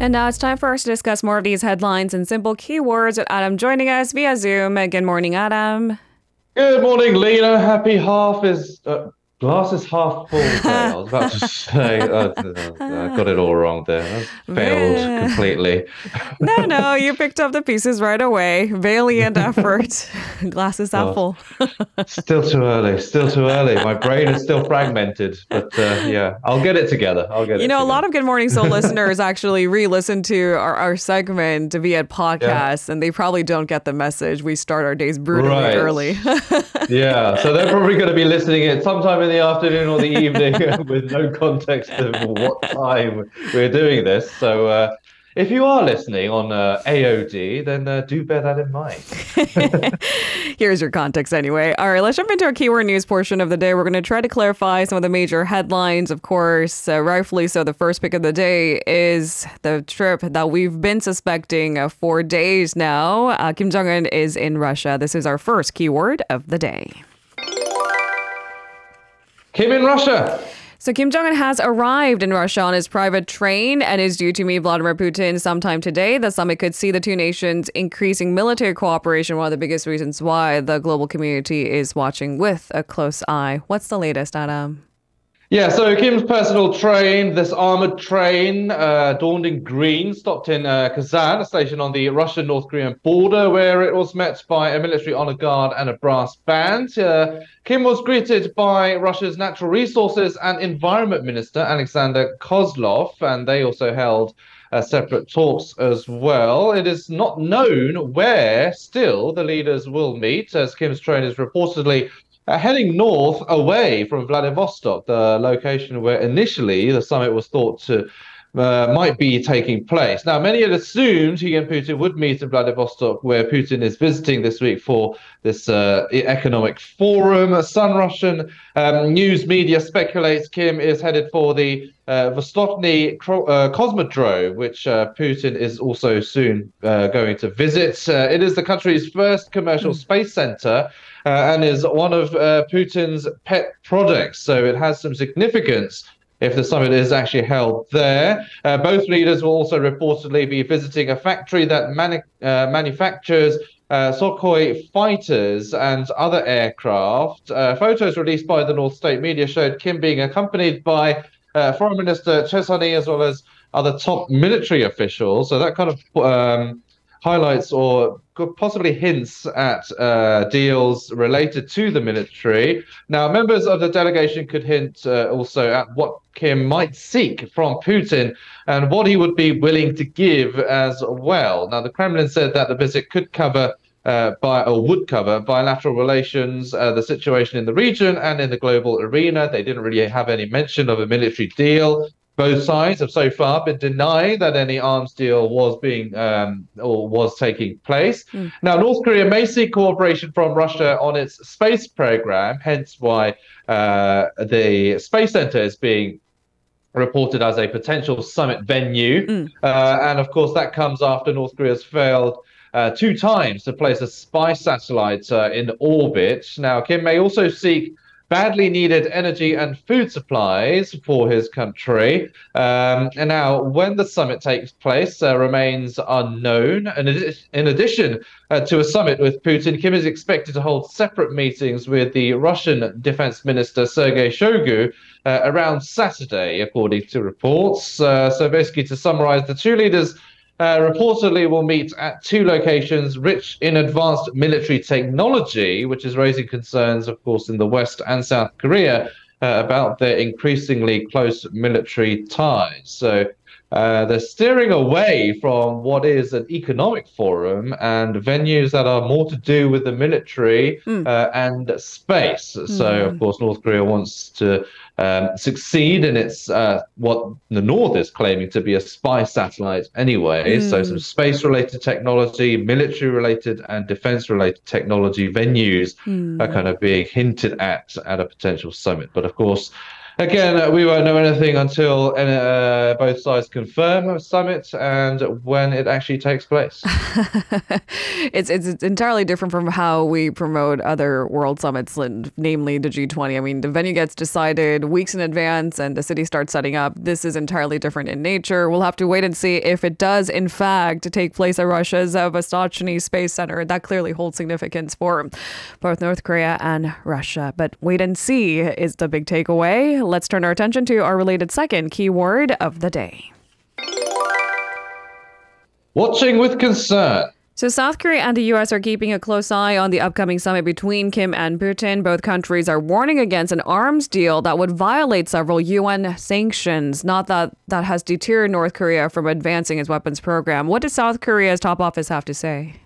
And now it's time for us to discuss more of these headlines and simple keywords with Adam joining us via Zoom. Good morning, Adam. Good morning, Lena. Happy half is uh, Glass is half full. I was about to say, uh, I got it all wrong there. I failed yeah. completely. no, no, you picked up the pieces right away. Valiant effort. Glass is half full. still too early. Still too early. My brain is still fragmented. But uh, yeah, I'll get it together. I'll get. You know, together. a lot of Good Morning Seoul listeners actually re-listen to our, our segment via podcast, yeah. and they probably don't get the message. We start our days brutally right. early. yeah, so they're probably going to be listening it sometime in the afternoon or the evening with no context of what time we're doing this. So uh, if you are listening on uh, AOD, then uh, do bear that in mind. Here's your context anyway. All right, let's jump into our keyword news portion of the day. We're going to try to clarify some of the major headlines. Of course, uh, rightfully so, the first pick of the day is the trip that we've been suspecting for days now. Uh, Kim Jong un is in Russia. This is our first keyword of the day. Kim in Russia. So Kim Jong un has arrived in Russia on his private train and is due to meet Vladimir Putin sometime today. The summit could see the two nations increasing military cooperation, one of the biggest reasons why the global community is watching with a close eye. What's the latest, Adam? Yeah, so Kim's personal train, this armored train, uh, dawned in green, stopped in uh, Khasan, a station on the Russian-North Korean border, where it was met by a military honor guard and a brass band. Uh, Kim was greeted by Russia's Natural Resources and Environment Minister, Alexander Kozlov, and they also held uh, separate talks as well. It is not known where still the leaders will meet, as Kim's train is reportedly uh, heading north away from Vladivostok, the location where initially the summit was thought to uh, might be taking place. Now, many had assumed he and Putin would meet in Vladivostok, where Putin is visiting this week for this uh, economic forum. Sun Russian um, news media speculates Kim is headed for the uh, Vostochny uh, Cosmodrome, which uh, Putin is also soon uh, going to visit. Uh, it is the country's first commercial mm. space center uh, and is one of Putin's pet projects. So it has some significance if the summit is actually held there. Uh, both leaders will also reportedly be visiting a factory that manu- uh, manufactures uh, Sukhoi fighters and other aircraft. Uh, photos released by the North State media showed Kim being accompanied by uh, Foreign Minister Sun-hee as well as other top military officials. So that kind of um, highlights or possibly hints at uh, deals related to the military. Now, members of the delegation could hint uh, also at what Kim might seek from Putin and what he would be willing to give as well. Now, the Kremlin said that the visit could cover. Uh, by or would cover bilateral relations, uh, the situation in the region and in the global arena. They didn't really have any mention of a military deal. Both sides have so far been denying that any arms deal was being um, or was taking place. Mm. Now, North Korea may seek cooperation from Russia on its space program, hence why uh, the Space Center is being reported as a potential summit venue. Mm. Uh, and of course, that comes after North Korea's failed uh, two times to place a spy satellite uh, in orbit. Now, Kim may also seek badly needed energy and food supplies for his country. Um, and now, when the summit takes place, uh, remains unknown. And in addition uh, to a summit with Putin, Kim is expected to hold separate meetings with the Russian Defense Minister Sergei Shoigu uh, around Saturday, according to reports. Uh, so, basically, to summarize, the two leaders uh, reportedly will meet at two locations rich in advanced military technology, which is raising concerns, of course, in the West and South Korea uh, about their increasingly close military ties. So uh, they're steering away from what is an economic forum and venues that are more to do with the military mm. and space. Mm. So, of hmm. course, North Korea wants to um, succeed in its uh, what the North is claiming to be a spy satellite anyway. Mm. So some space-related technology, military-related, and defense-related technology venues mm. are kind of being hinted at at a potential summit. But of course. Again, we won't know anything until uh, both sides confirm a summit and when it actually takes place. it's, it's, it's entirely different from how we promote other world summits, namely the G20. I mean, the venue gets decided weeks in advance and the city starts setting up. This is entirely different in nature. We'll have to wait and see if it does, in fact, take place at Russia's Vostochny Space Center. That clearly holds significance for both North Korea and Russia. But wait and see is the big takeaway let's turn our attention to our related second keyword of the day. Watching with concern. So, South Korea and the U.S. are keeping a close eye on the upcoming summit between Kim and Putin. Both countries are warning against an arms deal that would violate several UN sanctions. Not that that has deterred North Korea from advancing its weapons program. What does South Korea's top office have to say?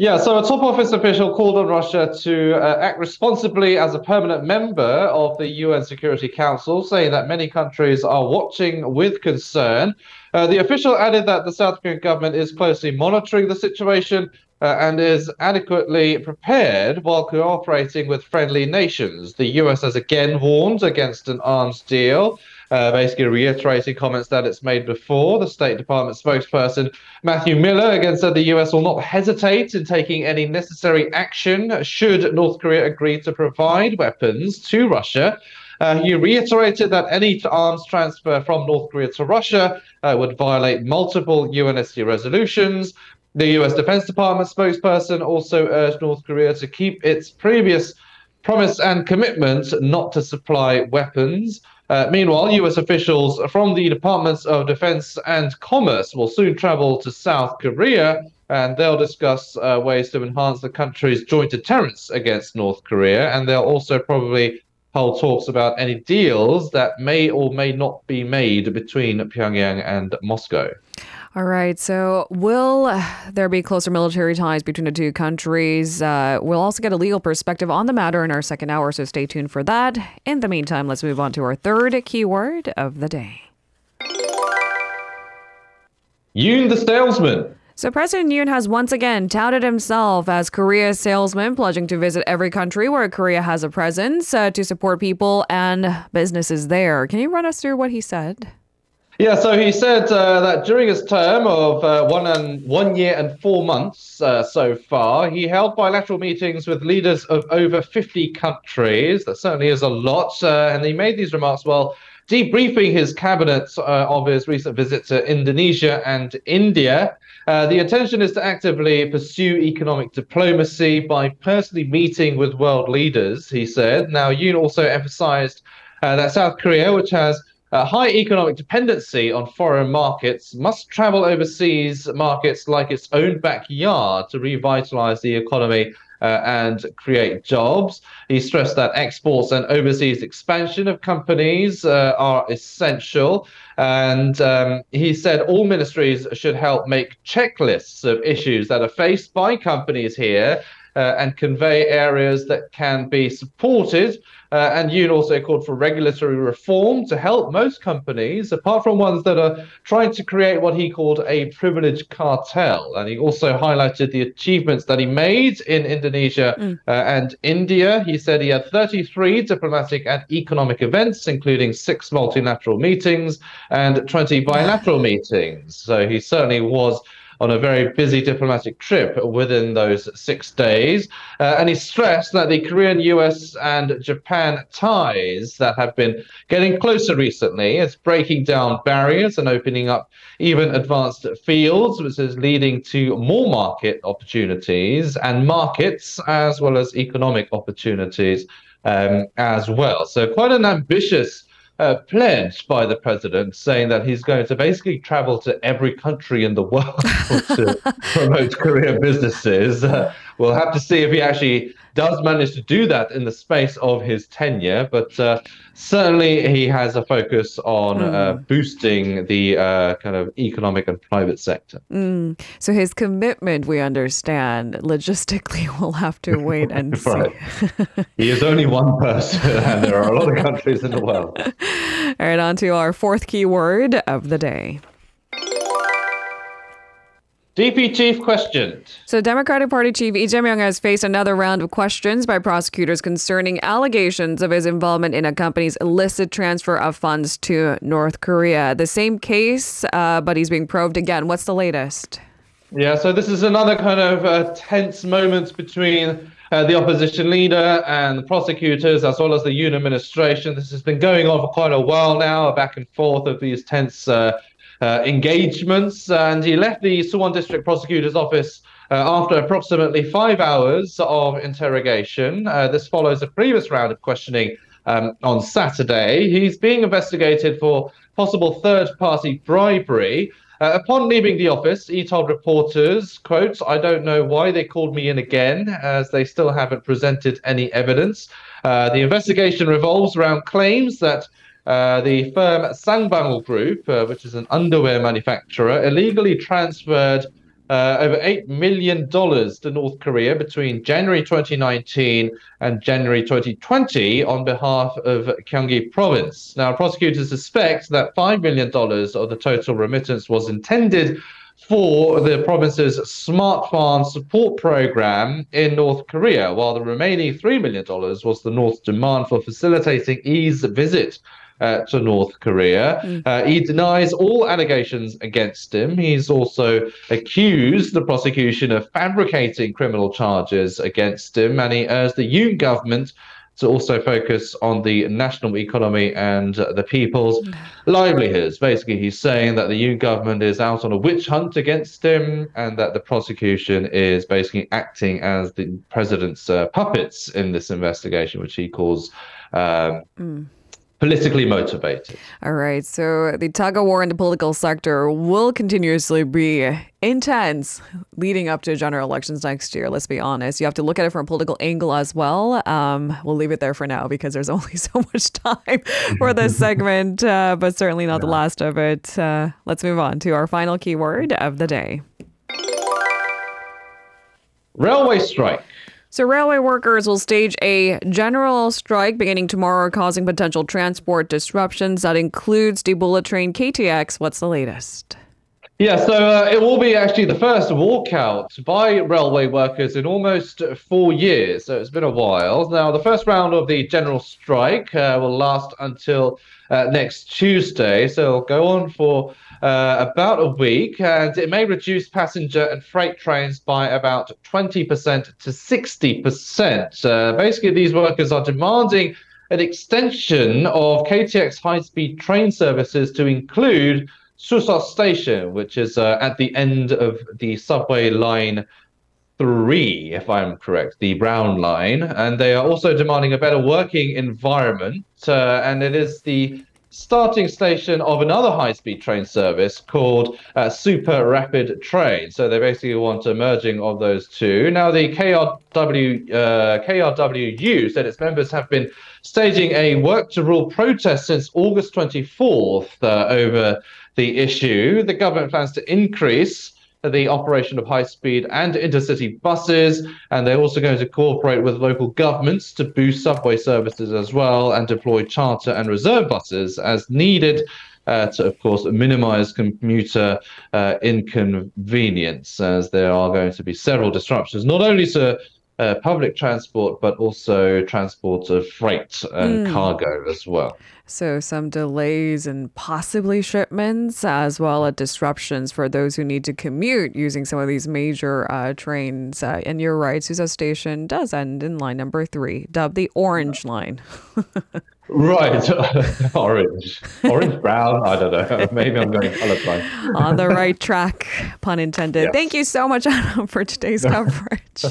Yeah, so a top office official called on Russia to uh, act responsibly as a permanent member of the UN Security Council, saying that many countries are watching with concern. Uh, the official added that the South Korean government is closely monitoring the situation uh, and is adequately prepared while cooperating with friendly nations. The US has again warned against an arms deal uh, basically reiterating comments that it's made before. The State Department spokesperson Matthew Miller again said the US will not hesitate in taking any necessary action should North Korea agree to provide weapons to Russia. Uh, he reiterated that any arms transfer from North Korea to Russia uh, would violate multiple UNSC resolutions. The US Defense Department spokesperson also urged North Korea to keep its previous promise and commitment not to supply weapons. Uh, meanwhile, U.S. officials from the Departments of Defense and Commerce will soon travel to South Korea and they'll discuss uh, ways to enhance the country's joint deterrence against North Korea. And they'll also probably hold talks about any deals that may or may not be made between Pyongyang and Moscow. All right. So, will there be closer military ties between the two countries? Uh, we'll also get a legal perspective on the matter in our second hour, so stay tuned for that. In the meantime, let's move on to our third keyword of the day Yoon the salesman. So, President Yoon has once again touted himself as Korea's salesman, pledging to visit every country where Korea has a presence uh, to support people and businesses there. Can you run us through what he said? Yeah, so he said uh, that during his term of uh, one and one year and four months uh, so far, he held bilateral meetings with leaders of over 50 countries. That certainly is a lot, uh, and he made these remarks while debriefing his cabinet uh, of his recent visit to Indonesia and India. Uh, the intention is to actively pursue economic diplomacy by personally meeting with world leaders, he said. Now, Yoon also emphasized that South Korea, which has uh, high economic dependency on foreign markets must travel overseas markets like its own backyard to revitalize the economy uh, and create jobs. He stressed that exports and overseas expansion of companies uh, are essential. And um, he said all ministries should help make checklists of issues that are faced by companies here uh, and convey areas that can be supported uh, and Yoon also called for regulatory reform to help most companies, apart from ones that are trying to create what he called a privileged cartel. And he also highlighted the achievements that he made in Indonesia mm. uh, and India. He said he had 33 diplomatic and economic events, including six multilateral meetings and 20 bilateral meetings. So he certainly was on a very busy diplomatic trip within those six days. Uh, and he stressed that the Korean, US, and Japan ties that have been getting closer recently is breaking down barriers and opening up even advanced fields, which is leading to more market opportunities and markets as well as economic opportunities um, as well. So, quite an ambitious uh, pledge by the president saying that he's going to basically travel to every country in the world to promote Korean businesses. Uh, we'll have to see if he actually does manage to do that in the space of his tenure, but uh, certainly he has a focus on mm. uh, boosting the uh, kind of economic and private sector. Mm. So his commitment, we understand, logistically, we'll have to wait and see. he is only one person, and there are a lot of countries in the world. All right, on to our fourth key word of the day. DP chief questioned. So, Democratic Party chief Lee Jae-myung has faced another round of questions by prosecutors concerning allegations of his involvement in a company's illicit transfer of funds to North Korea. The same case, uh, but he's being probed again. What's the latest? Yeah, so this is another kind of uh, tense moment between uh, the opposition leader and the prosecutors, as well as the Yoon administration. This has been going on for quite a while now, a back and forth of these tense uh, uh, engagements, and he left the Suwon District Prosecutor's Office uh, after approximately five hours of interrogation. Uh, this follows a previous round of questioning um, on Saturday. He's being investigated for possible third-party bribery. Uh, upon leaving the office, he told reporters, quote, I don't know why they called me in again, as they still haven't presented any evidence. Uh, the investigation revolves around claims that uh, the firm Ssangbangwool Group, uh, which is an underwear manufacturer, illegally transferred uh, over $8 million to North Korea between January 2019 and January 2020 on behalf of Gyeonggi province. Now, prosecutors suspect that $5 million of the total remittance was intended for the province's smart farm support program in North Korea, while the remaining $3 million was the North's demand for facilitating Lee's visit uh, to North Korea. Mm. Uh, he denies all allegations against him. He's also accused the prosecution of fabricating criminal charges against him, and he urged the Yoon government to also focus on the national economy and uh, the people's mm. livelihoods. Basically, he's saying that the Yoon government is out on a witch hunt against him and that the prosecution is basically acting as the president's uh, puppets in this investigation, which he calls. Um, mm politically motivated. All right. So the tug of war in the political sector will continuously be intense leading up to general elections next year. Let's be honest. You have to look at it from a political angle as well. Um, we'll leave it there for now because there's only so much time for this segment, uh, but certainly not yeah. the last of it. Uh, let's move on to our final keyword of the day. Railway strike. So, railway workers will stage a general strike beginning tomorrow, causing potential transport disruptions. That includes the bullet train KTX. What's the latest? Yeah, so uh, it will be actually the first walkout by railway workers in almost four years. So it's been a while. Now, the first round of the general strike uh, will last until uh, next Tuesday. So it'll go on for uh, about a week, and it may reduce passenger and freight trains by about 20% to 60%. Uh, basically, these workers are demanding an extension of KTX high speed train services to include Suseo Station, which is uh, at the end of the subway line three, if I'm correct, the brown line. And they are also demanding a better working environment. Uh, and it is the starting station of another high-speed train service called uh, Super Rapid Train. So they basically want a merging of those two. Now the KRW uh, KRWU said its members have been staging a work to rule protest since August 24th uh, over the issue. The government plans to increase the operation of high speed and intercity buses. And they're also going to cooperate with local governments to boost subway services as well and deploy charter and reserve buses as needed. Uh, to, of course, minimize commuter uh, inconvenience, as there are going to be several disruptions, not only to uh, public transport, but also transport of freight and mm. cargo as well. So, some delays and possibly shipments, as well as disruptions for those who need to commute using some of these major uh, trains. Uh, and you're right, Suseo Station does end in line number three, dubbed the Orange Line. Right, orange, orange, brown. I don't know. Maybe I'm going colorblind. On the right track, pun intended. Yes. Thank you so much, Adam, for today's coverage.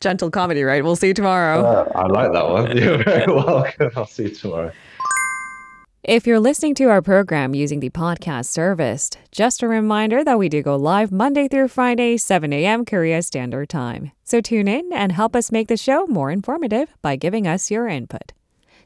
Gentle comedy, right? We'll see you tomorrow. Uh, I like that one. You're very welcome. I'll see you tomorrow. If you're listening to our program using the podcast service, just a reminder that we do go live Monday through Friday, 7 a.m. Korea Standard Time. So tune in and help us make the show more informative by giving us your input.